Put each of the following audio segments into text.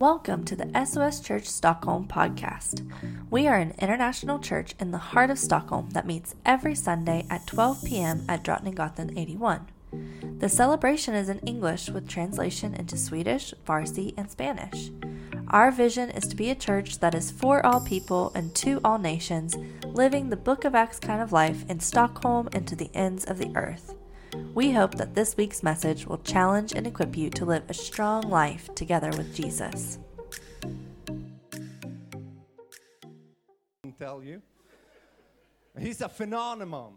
Welcome to the SOS Church Stockholm podcast. We are an international church in the heart of Stockholm that meets every Sunday at 12 p.m. at Drottninggatan 81. The celebration is in English with translation into Swedish, Farsi, and Spanish. Our vision is to be a church that is for all people and to all nations, living the Book of Acts kind of life in Stockholm and to the ends of the earth. We hope that this week's message will challenge and equip you to live a strong life together with Jesus. Tell you, he's a phenomenon.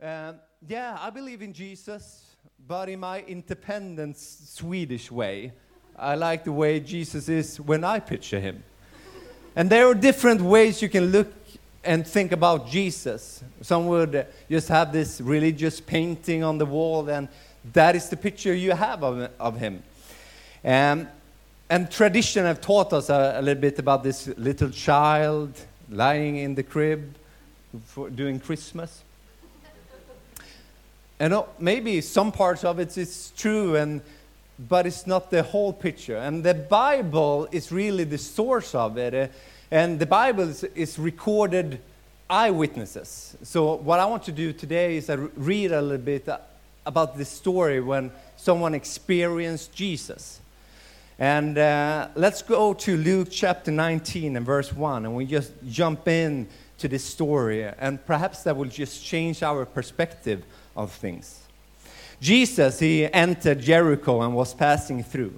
Yeah, I believe in Jesus, but in my independent Swedish way. I like the way Jesus is when I picture him. And there are different ways you can look and think about Jesus. Some would just have this religious painting on the wall, and that is the picture you have of, of him. Um, and tradition have taught us a, a, little bit about this little child lying in the crib for, doing Christmas. And uh, maybe some parts of it is true, and, but it's not the whole picture. And the Bible is really the source of it. Uh, and the Bible is, is recorded eyewitnesses. So, what I want to do today is I read a little bit uh, about this story when someone experienced Jesus. And uh, let's go to Luke chapter 19 and verse 1, and we just jump in to this story, and perhaps that will just change our perspective of things. Jesus, he entered Jericho and was passing through.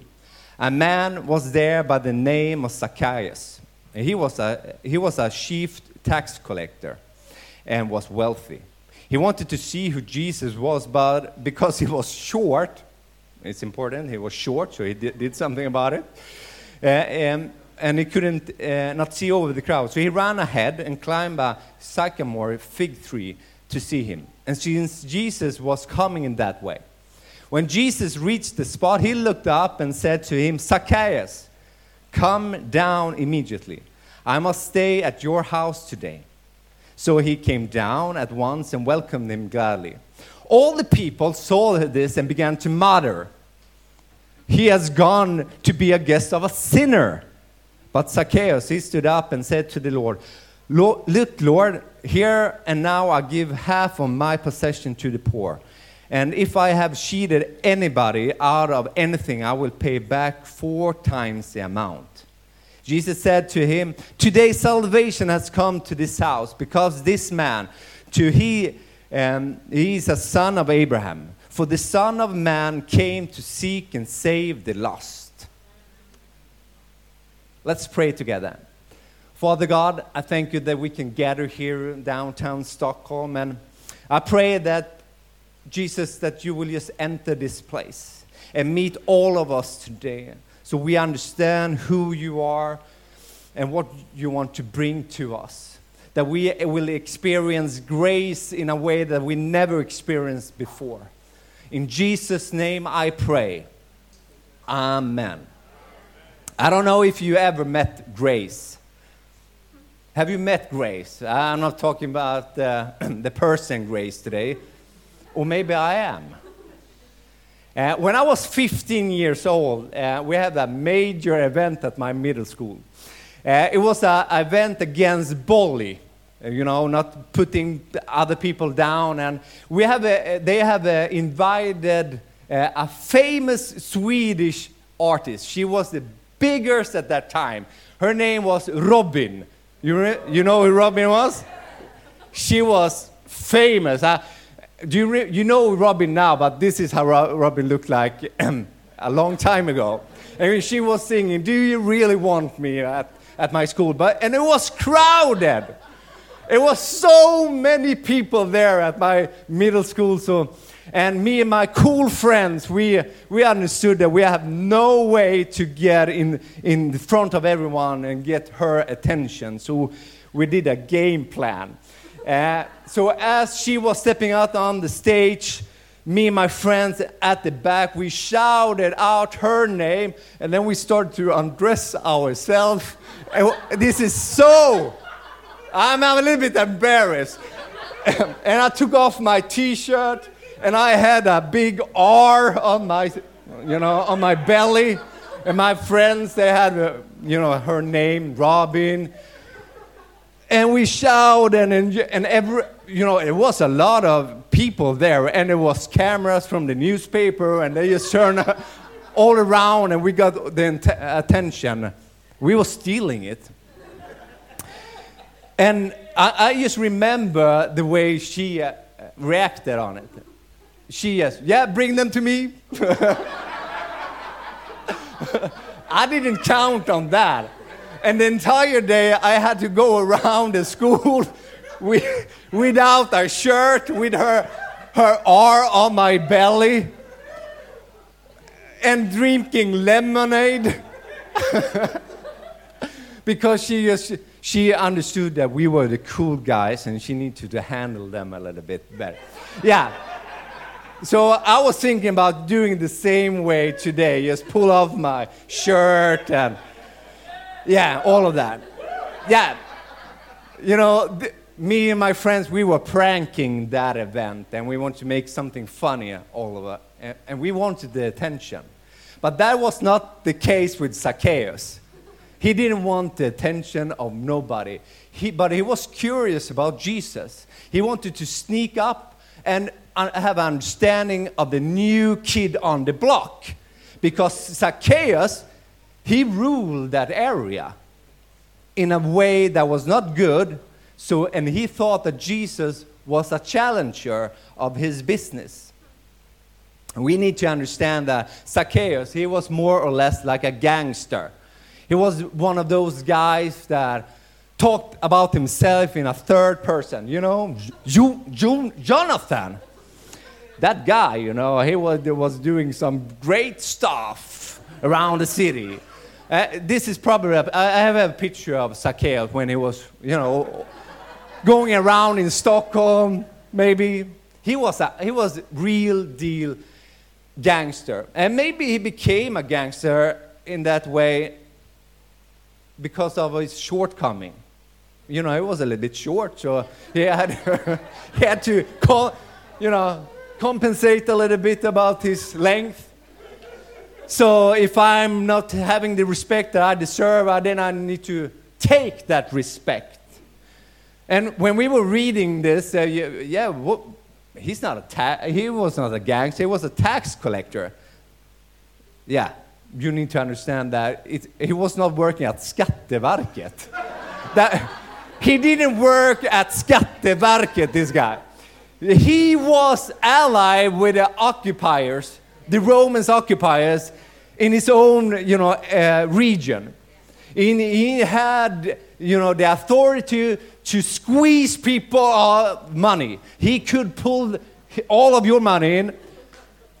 A man was there by the name of Zacchaeus he was a, he was a chief tax collector and was wealthy. He wanted to see who Jesus was, but because he was short, it's important, he was short, so he did, did something about it. Uh, and, and he couldn't uh, not see over the crowd. So he ran ahead and climbed a sycamore fig tree to see him. And since Jesus was coming in that way, when Jesus reached the spot, he looked up and said to him, Zacchaeus, Come down immediately. I must stay at your house today. So he came down at once and welcomed him gladly. All the people saw this and began to mutter, He has gone to be a guest of a sinner. But Zacchaeus, he stood up and said to the Lord, Look, Lord, here and now I give half of my possession to the poor. And if I have cheated anybody out of anything, I will pay back four times the amount. Jesus said to him, Today salvation has come to this house because this man, to he, um, he is a son of Abraham. For the Son of Man came to seek and save the lost. Let's pray together. Father God, I thank you that we can gather here in downtown Stockholm. And I pray that Jesus, that you will just enter this place and meet all of us today so we understand who you are and what you want to bring to us. That we will experience grace in a way that we never experienced before. In Jesus' name I pray. Amen. I don't know if you ever met Grace. Have you met Grace? I'm not talking about uh, the person Grace today or maybe I am. Uh, when I was 15 years old, uh, we had a major event at my middle school. Uh, it was an event against bully, uh, you know, not putting other people down. And we have a, they have a invited uh, a famous Swedish artist. She was the biggest at that time. Her name was Robyn. You, you know who Robyn was? She was famous. Uh, do you, re- you know Robyn now, but this is how Robyn looked like a long time ago. And she was singing, Do you really want me at, at my school? But, and it was crowded. It was so many people there at my middle school. So, and me and my cool friends, we, we understood that we have no way to get in, in front of everyone and get her attention. So we did a game plan. Uh, so as she was stepping out on the stage, me and my friends at the back, we shouted out her name, and then we started to undress ourselves. And this is so, I'm, I'm a little bit embarrassed. and I took off my t-shirt, and I had a big R on my, you know, on my belly. and my friends, they had, uh, you know, her name, Robyn. And we shouted, and, and every, you know, it was a lot of people there, and it was cameras from the newspaper, and they just turned all around, and we got the attention. We were stealing it. And I, I just remember the way she uh, reacted on it. She just, yeah, bring them to me. I didn't count on that. And the entire day I had to go around the school with, without a shirt, with her, her R on my belly, and drinking lemonade. because she, uh, just, she understood that we were the cool guys and she needed to handle them a little bit better. Yeah. So I was thinking about doing the same way today, just pull off my shirt and yeah, all of that. Yeah. You know, th- me and my friends, we were pranking that event and we wanted to make something funnier, all of it. And, we wanted the attention. But that was not the case with Zacchaeus. He didn't want the attention of nobody. He, but he was curious about Jesus. He wanted to sneak up and uh, have an understanding of the new kid on the block. Because Zacchaeus, he ruled that area in a way that was not good. So, and he thought that Jesus was a challenger of his business. We need to understand that Zacchaeus, he was more or less like a gangster. He was one of those guys that talked about himself in a third person. You know, you, you, Jonathan, that guy, you know, he was, was doing some great stuff around the city. Uh, this is probably, a, I have a picture of Zacchaeus when he was, you know, going around in Stockholm, maybe. He was a he was real deal gangster. And maybe he became a gangster in that way because of his shortcoming. You know, he was a little bit short, so he had, he had to, call, you know, compensate a little bit about his length. So if I'm not having the respect that I deserve, then I need to take that respect. And when we were reading this, uh, yeah, what, he's not a ta- he was not a gangster, he was a tax collector. Yeah, you need to understand that it, he was not working at Skatteverket. that, he didn't work at Skatteverket, this guy. He was allied with the occupiers, the Romans occupiers, in his own you know, uh, region. In, he had you know, the authority to squeeze people uh, money. He could pull all of your money in.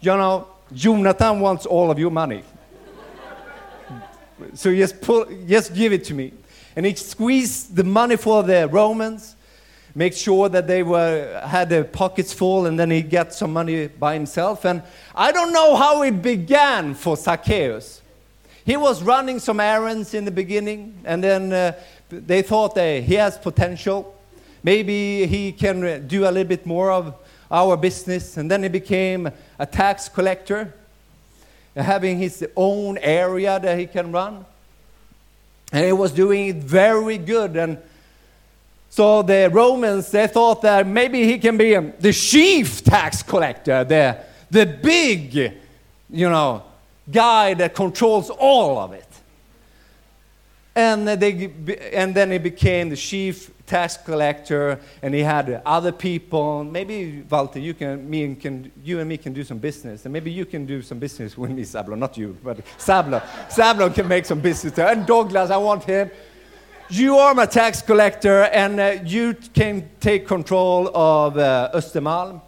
You know, Jonathan wants all of your money. so just, pull, just give it to me. And he squeezed the money for the Romans, make sure that they were, had their pockets full, and then he got some money by himself. And I don't know how it began for Zacchaeus. He was running some errands in the beginning, and then uh, they thought that he has potential. Maybe he can do a little bit more of our business. And then he became a tax collector, having his own area that he can run. And he was doing it very good. And so the Romans, they thought that maybe he can be um, the chief tax collector, the, the big, you know, guy that controls all of it. And, they, and then he became the chief tax collector, and he had other people. Maybe Walter, you can, me and can, you and me can do some business, and maybe you can do some business with me, Sablo. Not you, but Sablo. Sablo can make some business there. And Douglas, I want him. You are my tax collector, and uh, you can take control of uh, Östermalm.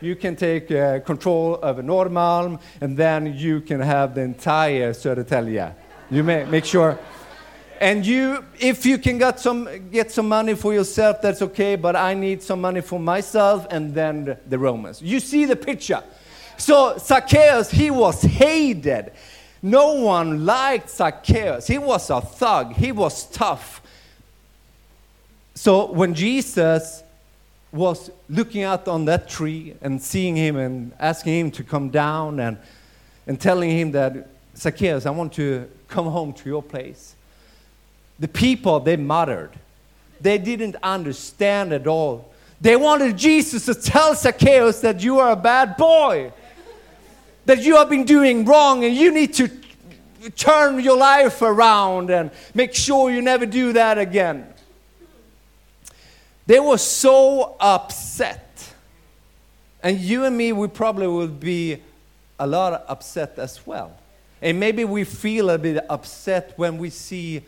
You can take uh, control of Norrmalm, and then you can have the entire Södertälje. You may make sure. And you, if you can get some, get some money for yourself, that's okay, but I need some money for myself and then the Romans. You see the picture. So Zacchaeus, he was hated. No one liked Zacchaeus. He was a thug, he was tough. So when Jesus was looking out on that tree and seeing him and asking him to come down and, and telling him that Zacchaeus, I want to come home to your place. The people, they muttered. They didn't understand at all. They wanted Jesus to tell Zacchaeus that you are a bad boy, that you have been doing wrong, and you need to turn your life around and make sure you never do that again. They were so upset. And you and me, we probably will be a lot upset as well. And maybe we feel a bit upset when we see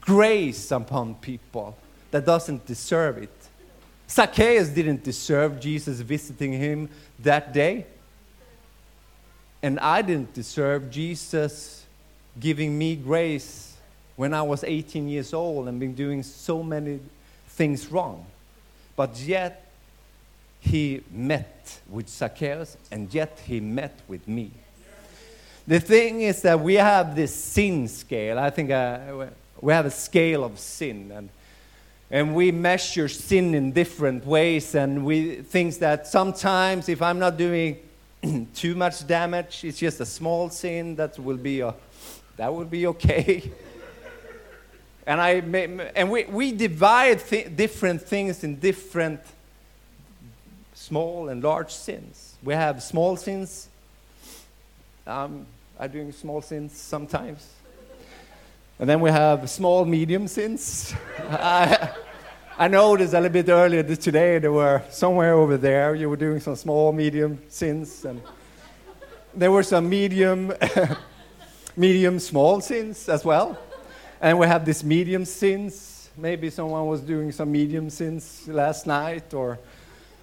grace upon people that doesn't deserve it. Zacchaeus didn't deserve Jesus visiting him that day. And I didn't deserve Jesus giving me grace when I was 18 years old and been doing so many things wrong. But yet, he met with Zacchaeus, and yet he met with me. The thing is that we have this sin scale. I think uh, we have a scale of sin, and, and we measure sin in different ways. And we think that sometimes, if I'm not doing too much damage, it's just a small sin that will be a, that will be okay. and I and we, we divide th- different things in different small and large sins. We have small sins. Um, I'm doing small sins sometimes. And then we have small, medium sins. I, I noticed a little bit earlier today there were somewhere over there you were doing some small, medium sins, and there were some medium, medium, small sins as well. And we have this medium sins. Maybe someone was doing some medium sins last night or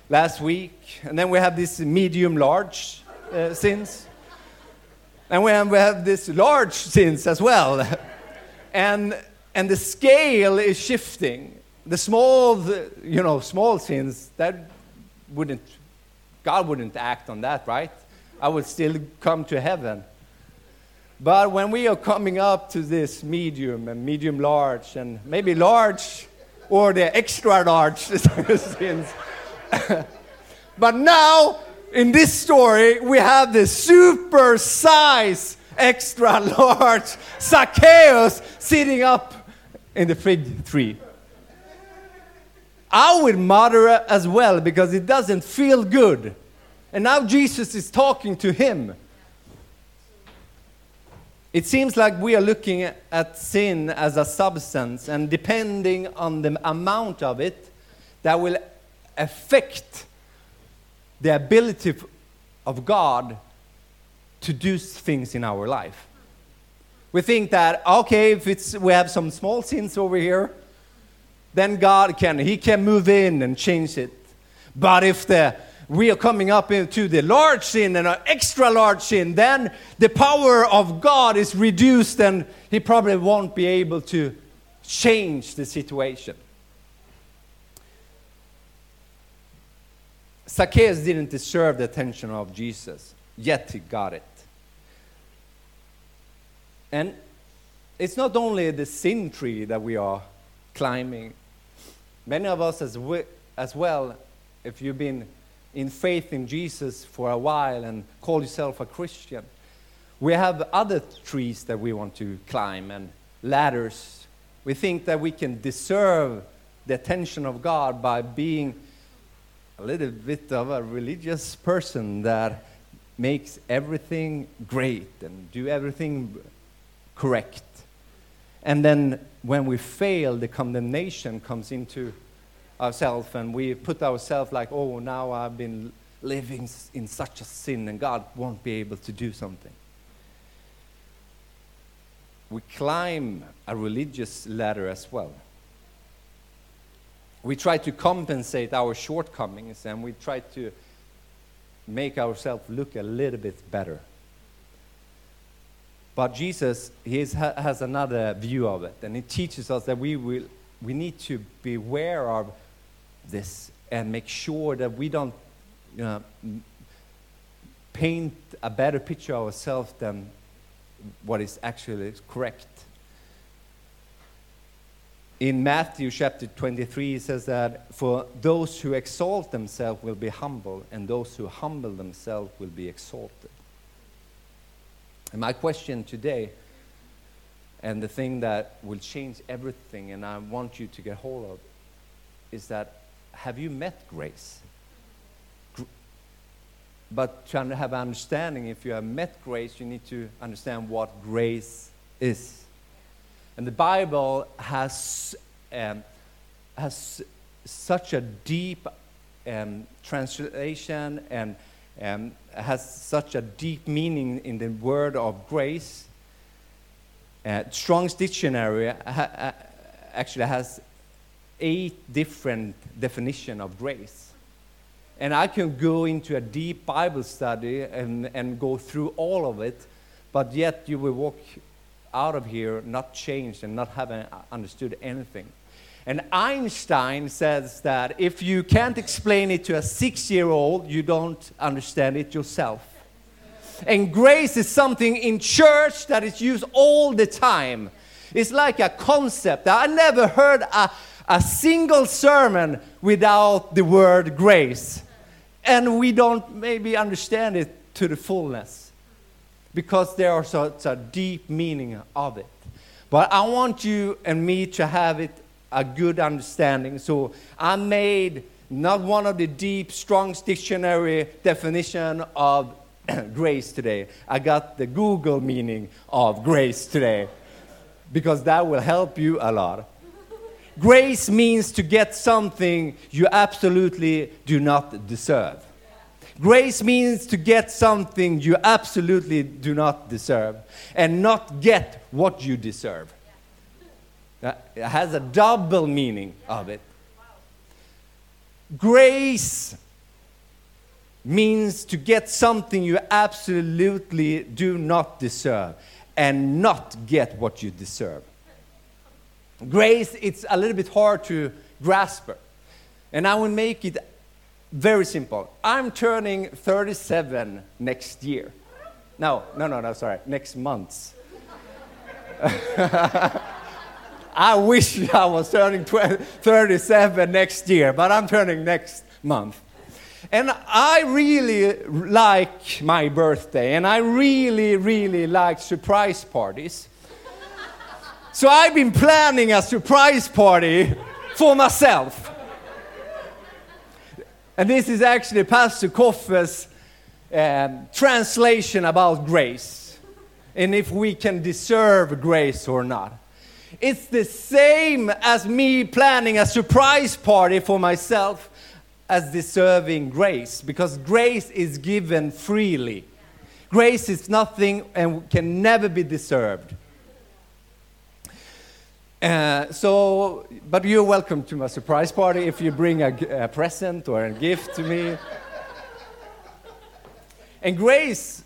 last week. And then we have this medium, large uh, sins. And we have, we have this large sins as well. and, and the scale is shifting. The small, the, you know, small sins, that wouldn't, God wouldn't act on that, right? I would still come to heaven. But when we are coming up to this medium and medium large and maybe large or the extra large sins, but now in this story we have the super size extra large Zacchaeus sitting up in the fig tree. I would mutter as well because it doesn't feel good. And now Jesus is talking to him. It seems like we are looking at sin as a substance, and depending on the amount of it, that will affect the ability of God to do things in our life. We think that, okay, if it's, we have some small sins over here, then God can, He can move in and change it. But if the, we are coming up into the large sin and an extra large sin, then the power of God is reduced and He probably won't be able to change the situation. Zacchaeus didn't deserve the attention of Jesus, yet he got it. And it's not only the sin tree that we are climbing. Many of us, as, we, as well, if you've been in faith in Jesus for a while and call yourself a Christian, we have other trees that we want to climb and ladders. We think that we can deserve the attention of God by being a little bit of a religious person that makes everything great and do everything correct. And then when we fail, the condemnation comes into ourselves, and we put ourselves like, oh, now I've been living in such a sin, and God won't be able to do something. We climb a religious ladder as well. We try to compensate our shortcomings, and we try to make ourselves look a little bit better. But Jesus he is, has another view of it, and he teaches us that we, will, we need to beware of this and make sure that we don't paint a better picture of ourselves than what is actually correct. In Matthew chapter 23, it says that for those who exalt themselves will be humble, and those who humble themselves will be exalted. And my question today, and the thing that will change everything, and I want you to get hold of, is that have you met grace? But to have understanding, if you have met grace, you need to understand what grace is. And the Bible has, um, has such a deep um, translation and um, has such a deep meaning in the word of grace. Uh, Strong's dictionary ha- actually has eight different definition of grace. And I can go into a deep Bible study and, and go through all of it, but yet you will walk out of here not changed and not having understood anything. And Einstein says that if you can't explain it to a six year old, you don't understand it yourself. And grace is something in church that is used all the time. It's like a concept. I never heard a, a single sermon without the word grace. And we don't maybe understand it to the fullness because there are such a deep meaning of it. But I want you and me to have it a good understanding. So I made not one of the deep Strong's dictionary definition of grace today. I got the Google meaning of grace today because that will help you a lot. Grace means to get something you absolutely do not deserve. Grace means to get something you absolutely do not deserve and not get what you deserve. It has a double meaning of it. Grace means to get something you absolutely do not deserve and not get what you deserve. Grace, it's a little bit hard to grasp. it. And I will make it very simple. I'm turning 37 next year. No, no, no, no, sorry, next month. I wish I was turning 20, 37 next year, but I'm turning next month. And I really like my birthday, and I really, really like surprise parties. So I've been planning a surprise party for myself. And this is actually Pastor Koffe's um, translation about grace and if we can deserve grace or not. It's the same as me planning a surprise party for myself as deserving grace because grace is given freely. Grace is nothing and can never be deserved. Uh, so, but you're welcome to my surprise party if you bring a present or a gift to me. And grace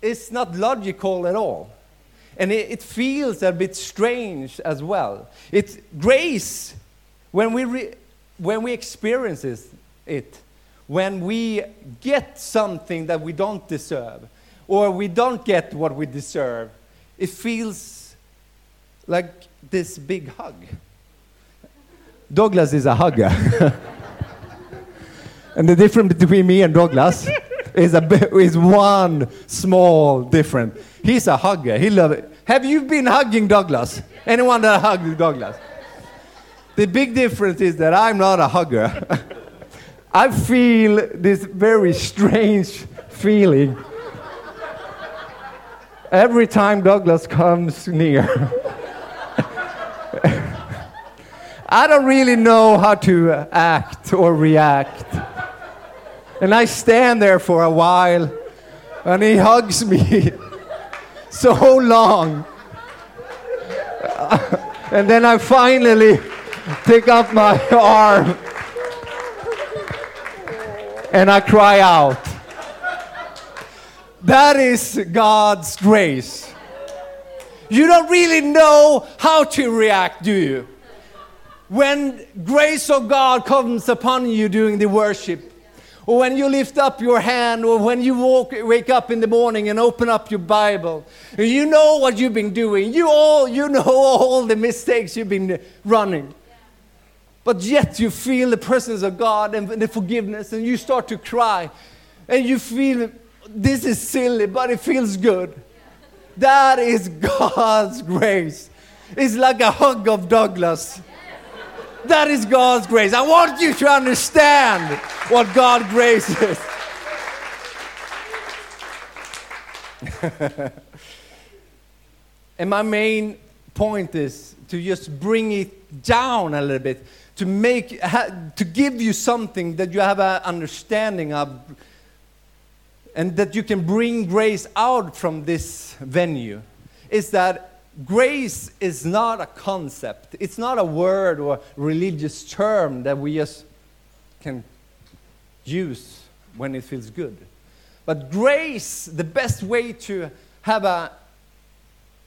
is not logical at all. And it, it feels a bit strange as well. It's grace, when we, re, when we experience it, when we get something that we don't deserve, or we don't get what we deserve, it feels like this big hug. Douglas is a hugger. and the difference between me and Douglas is, a, is one small difference. He's a hugger. He loves it. Have you been hugging Douglas? Anyone that hugged Douglas? The big difference is that I'm not a hugger. I feel this very strange feeling every time Douglas comes near. I don't really know how to uh, act or react. And I stand there for a while, and he hugs me so long. and then I finally pick up my arm and I cry out. That is God's grace. You don't really know how to react, do you? When grace of God comes upon you during the worship, or when you lift up your hand, or when you walk, wake up in the morning and open up your Bible, you know what you've been doing. You all, you know all the mistakes you've been running. But yet you feel the presence of God and the forgiveness, and you start to cry, and you feel this is silly, but it feels good. That is God's grace. It's like a hug of Douglas. That is God's grace. I want you to understand what God's grace is. and my main point is to just bring it down a little bit, to make, to give you something that you have an understanding of, and that you can bring grace out from this venue. Is that grace is not a concept. It's not a word or a religious term that we just can use when it feels good. But grace, the best way to have a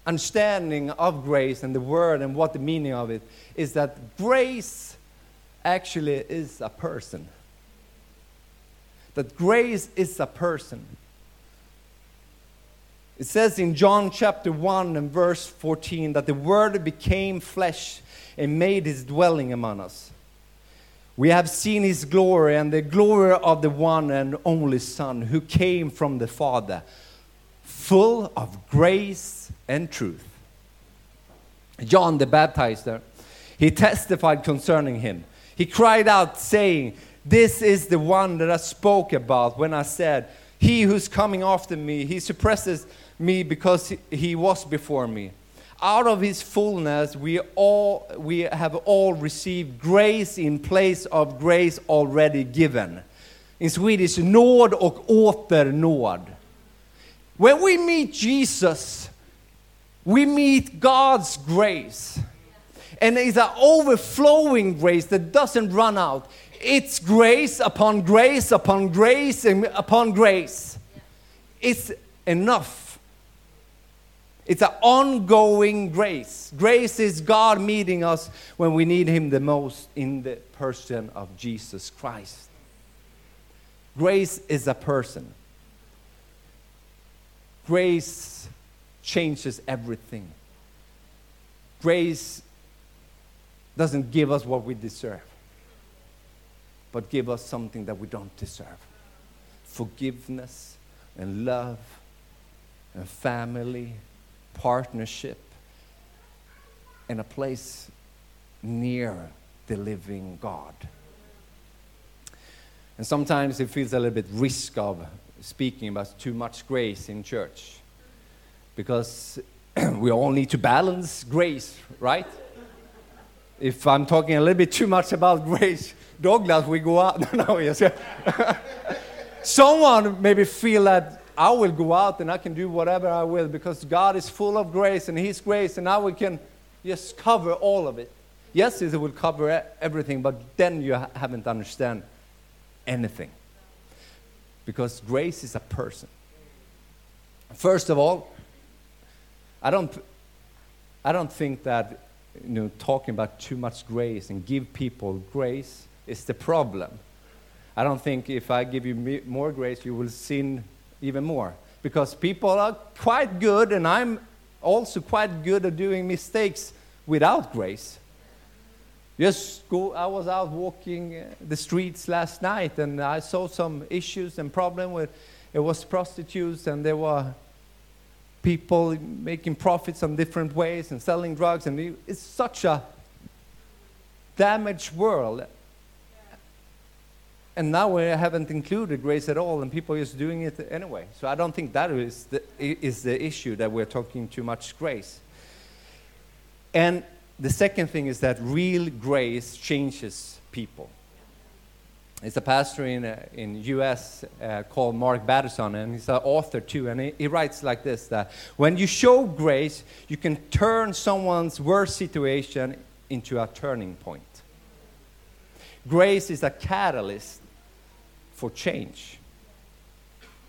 understanding of grace and the word and what the meaning of it is that grace actually is a person. That grace is a person. It says in John chapter 1 and verse 14 that the Word became flesh and made his dwelling among us. We have seen his glory and the glory of the one and only Son who came from the Father, full of grace and truth. John the baptizer, he testified concerning him. He cried out, saying, This is the one that I spoke about when I said, He who's coming after me, he suppresses me because he was before me. Out of his fullness, we, all, we have all received grace in place of grace already given. In Swedish, nåd och åter nåd. When we meet Jesus, we meet God's grace. And it's an overflowing grace that doesn't run out. It's grace upon grace upon grace and upon grace. It's enough it's an ongoing grace. Grace is God meeting us when we need Him the most in the person of Jesus Christ. Grace is a person. Grace changes everything. Grace doesn't give us what we deserve, but give us something that we don't deserve forgiveness and love and family partnership in a place near the living God. And sometimes it feels a little bit risk of speaking about too much grace in church because we all need to balance grace, right? If I'm talking a little bit too much about grace, Douglas, we go out. No, no, yes. Someone maybe feel that I will go out and I can do whatever I will because God is full of grace and His grace, and now we can just cover all of it. Yes, it will cover everything, but then you haven't understand anything. Because grace is a person. First of all, I don't, I don't think that you know, talking about too much grace and give people grace is the problem. I don't think if I give you more grace, you will sin even more because people are quite good, and I'm also quite good at doing mistakes without grace. Just go, I was out walking uh, the streets last night and I saw some issues and problems with it was prostitutes and there were people making profits on different ways and selling drugs and it's such a damaged world and now we haven't included grace at all, and people are just doing it anyway. So I don't think that is the, is the issue that we're talking too much grace. And the second thing is that real grace changes people. It's a pastor in uh, in U.S. Uh, called Mark Batterson, and he's an author too. And he, he writes like this: that when you show grace, you can turn someone's worst situation into a turning point. Grace is a catalyst for change.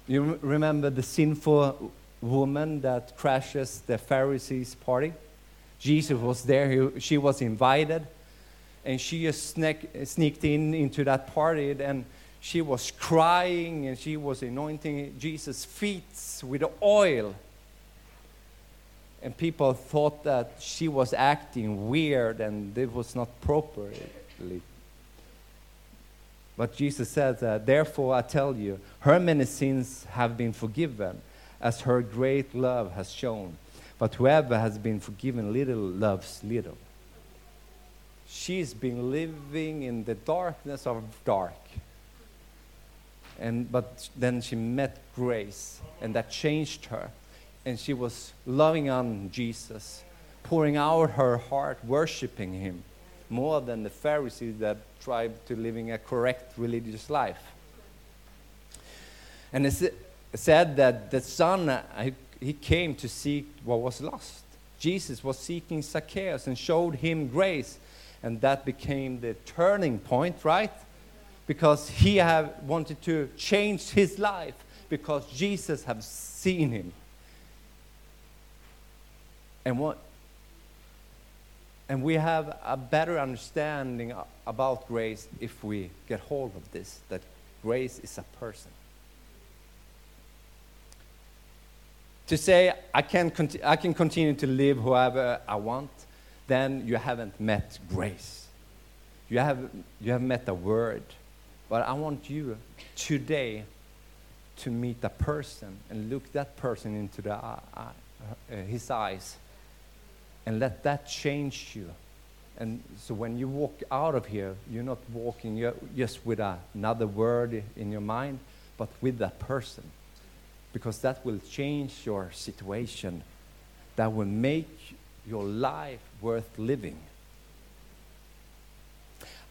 You remember the sinful woman that crashes the Pharisees' party? Jesus was there, he, she was invited, and she just sneak, sneaked in into that party, and she was crying and she was anointing Jesus' feet with oil. And people thought that she was acting weird and it was not properly But Jesus said that, therefore I tell you, her many sins have been forgiven, as her great love has shown. But whoever has been forgiven little loves little. She's been living in the darkness of dark. And, but then she met grace, and that changed her. And she was loving on Jesus, pouring out her heart, worshiping him more than the Pharisees that tried to living a correct religious life. And it's said that the son, uh, he came to seek what was lost. Jesus was seeking Zacchaeus and showed him grace, and that became the turning point, right? Because he have wanted to change his life because Jesus have seen him. And what and we have a better understanding about grace if we get hold of this that grace is a person. To say, I can, conti- I can continue to live whoever I want, then you haven't met grace. You have, you have met a word. But I want you today to meet a person and look that person into the, uh, uh, his eyes and let that change you. And so when you walk out of here, you're not walking just with another word in your mind, but with that person. Because that will change your situation, that will make your life worth living.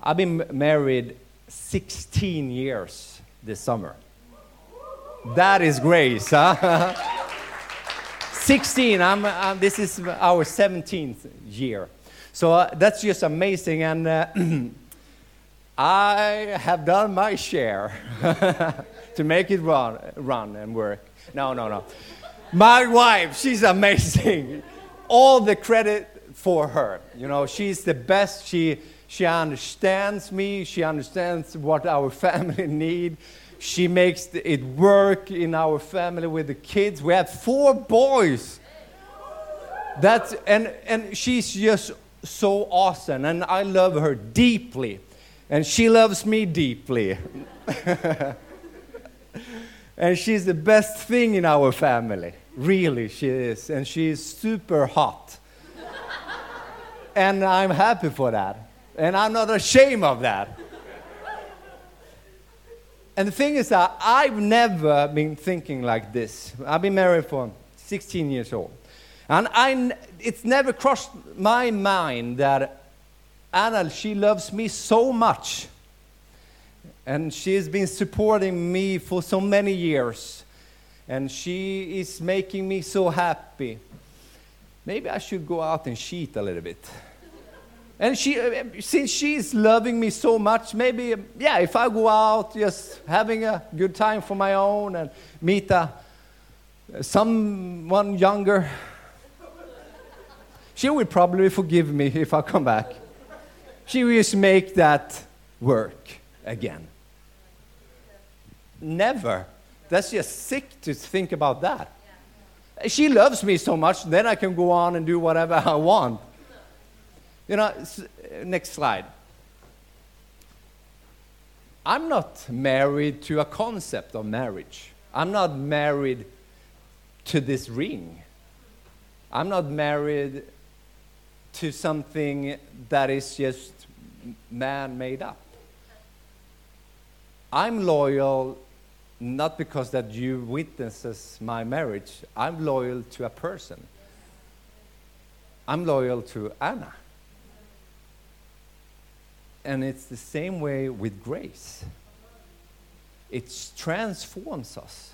I've been married 16 years this summer. That is grace, huh? 16. I'm, I'm, this is our 17th year. So uh, that's just amazing. And uh, I have done my share to make it run, run and work. No, no, no. My wife, she's amazing. All the credit for her. You know, she's the best. She, she understands me. She understands what our family need. She makes it work in our family with the kids. We have four boys. That's, and, and she's just so awesome, and I love her deeply, and she loves me deeply. and she's the best thing in our family. Really, she is. And she's super hot. and I'm happy for that. And I'm not ashamed of that. And the thing is that I've never been thinking like this. I've been married for 16 years old. And I, it's never crossed my mind that Anna, she loves me so much. And she has been supporting me for so many years. And she is making me so happy. Maybe I should go out and cheat a little bit. And she, uh, since she's loving me so much, maybe, yeah, if I go out just having a good time for my own and meet a, someone younger, she will probably forgive me if I come back. She will just make that work again. Never. That's just sick to think about that. She loves me so much, then I can go on and do whatever I want. You know, next slide. I'm not married to a concept of marriage. I'm not married to this ring. I'm not married to something that is just man made up. I'm loyal not because that you witnesses my marriage. I'm loyal to a person. I'm loyal to Anna. And it's the same way with grace. It transforms us.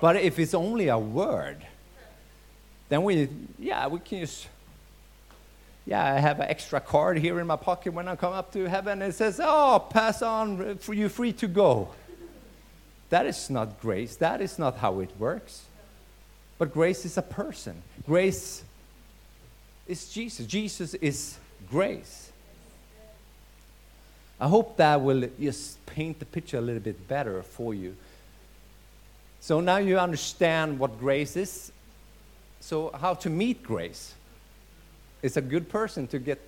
But if it's only a word, then we, yeah, we can just, yeah, I have an extra card here in my pocket when I come up to heaven. It says, oh, pass on, for you free to go. That is not grace. That is not how it works. But grace is a person. Grace is Jesus. Jesus is grace. I hope that will just paint the picture a little bit better for you. So now you understand what grace is. So, how to meet grace? It's a good person to get,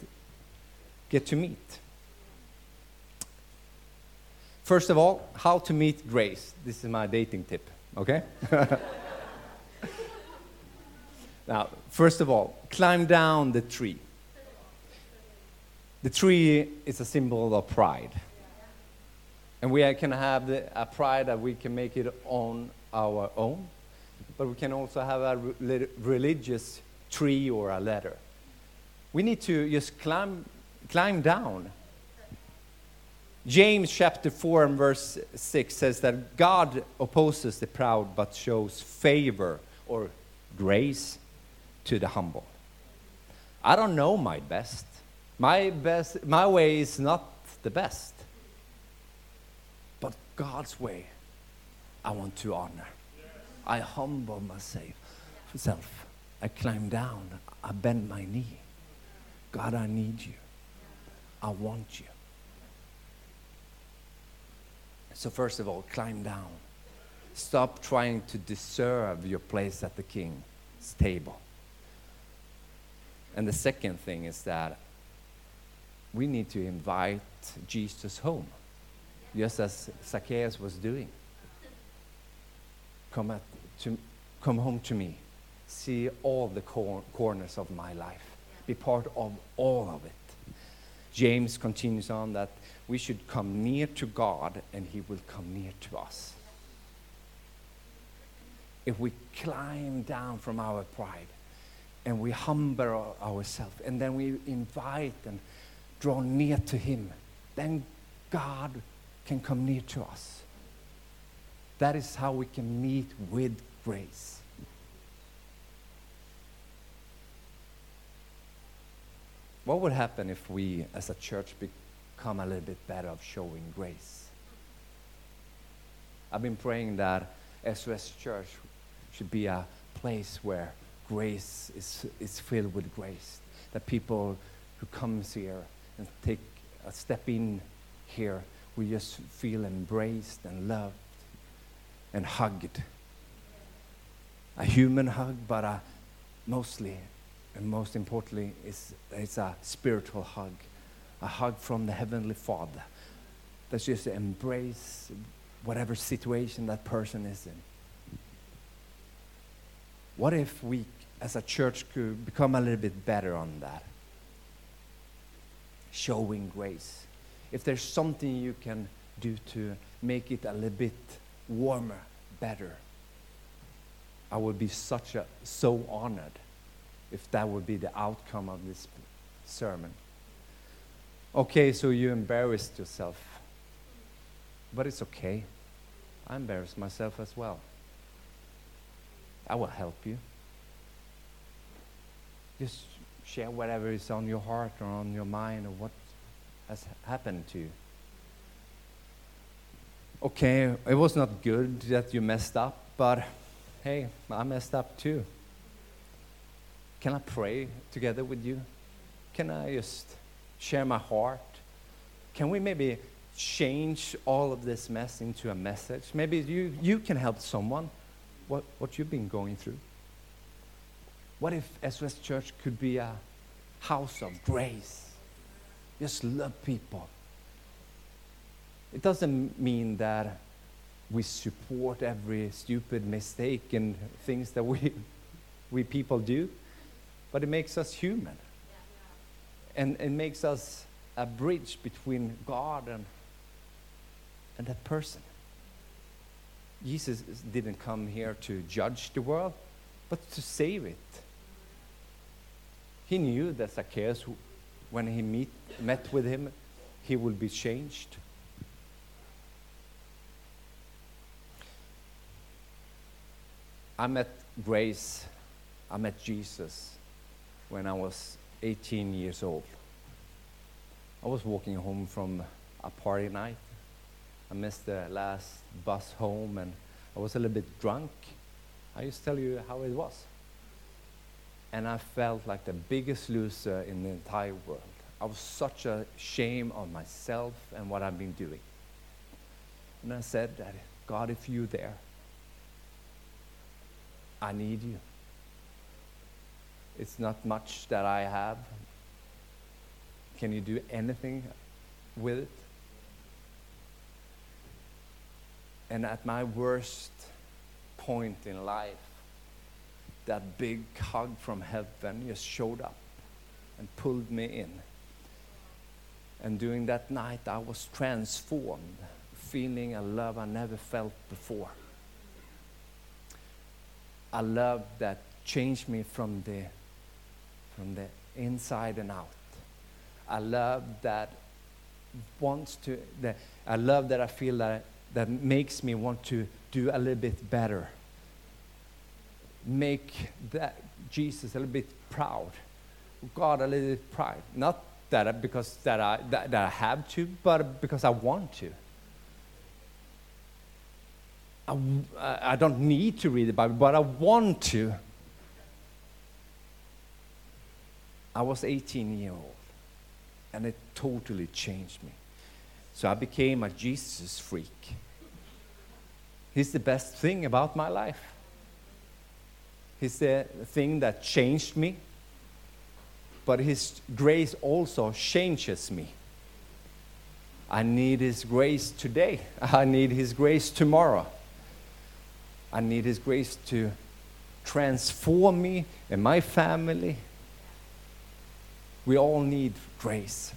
get to meet. first of all, how to meet grace. This is my dating tip, okay? now, first of all, climb down the tree. The tree is a symbol of pride. And we can have the, a pride that we can make it on our own, but we can also have a re- religious tree or a ladder. We need to just climb, climb down. James chapter 4 and verse 6 says that God opposes the proud but shows favor or grace to the humble. I don't know my best. My best my way is not the best. But God's way I want to honor. I humble myself. I climb down. I bend my knee. God, I need you. I want you. So, first of all, climb down. Stop trying to deserve your place at the king's table. And the second thing is that we need to invite Jesus home, just as Zacchaeus was doing. Come, at, to, come home to me. See all the cor- corners of my life. Be part of all of it. James continues on that we should come near to God and he will come near to us. If we climb down from our pride and we humble ourselves and then we invite and draw near to him, then God can come near to us. That is how we can meet with grace. What would happen if we, as a church, become a little bit better of showing grace? I've been praying that SOS Church should be a place where grace is, is filled with grace. That people who comes here and take a step in here, we just feel embraced and loved and hugged. A human hug, but a, mostly and most importantly, it's, it's a spiritual hug, a hug from the Heavenly Father. That's just to embrace whatever situation that person is in. What if we, as a church, could become a little bit better on that? Showing grace. If there's something you can do to make it a little bit warmer, better, I would be such a so honored if that would be the outcome of this sermon. Okay, so you embarrassed yourself. But it's okay. I embarrassed myself as well. I will help you. Just share whatever is on your heart or on your mind or what has happened to you. Okay, it was not good that you messed up, but hey, I messed up too. Can I pray together with you? Can I just share my heart? Can we maybe change all of this mess into a message? Maybe you, you can help someone what, what you've been going through. What if SOS Church could be a house of grace? Just love people. It doesn't mean that we support every stupid mistake and things that we, we people do but it makes us human. And it makes us a bridge between God and, and that person. Jesus didn't come here to judge the world, but to save it. He knew that Zacchaeus, when he meet, met with him, he will be changed. I met Grace, I met Jesus when I was 18 years old. I was walking home from a party night. I missed the last bus home and I was a little bit drunk. I just tell you how it was. And I felt like the biggest loser in the entire world. I was such a shame on myself and what I've been doing. And I said God, if you're there, I need you. It's not much that I have. Can you do anything with it? And at my worst point in life, that big hug from heaven just showed up and pulled me in. And during that night, I was transformed, feeling a love I never felt before. A love that changed me from the, from the inside and out. A love that wants to, that, a love that I feel that, that makes me want to do a little bit better. Make that Jesus a little bit proud. God a little bit proud. Not that I, because that I, that, that I have to, but because I want to. I, I don't need to read the Bible, but I want to. I was 18 years old, and it totally changed me. So I became a Jesus freak. He's the best thing about my life. He's the thing that changed me, but His grace also changes me. I need His grace today. I need His grace tomorrow. I need His grace to transform me and my family. We all need grace.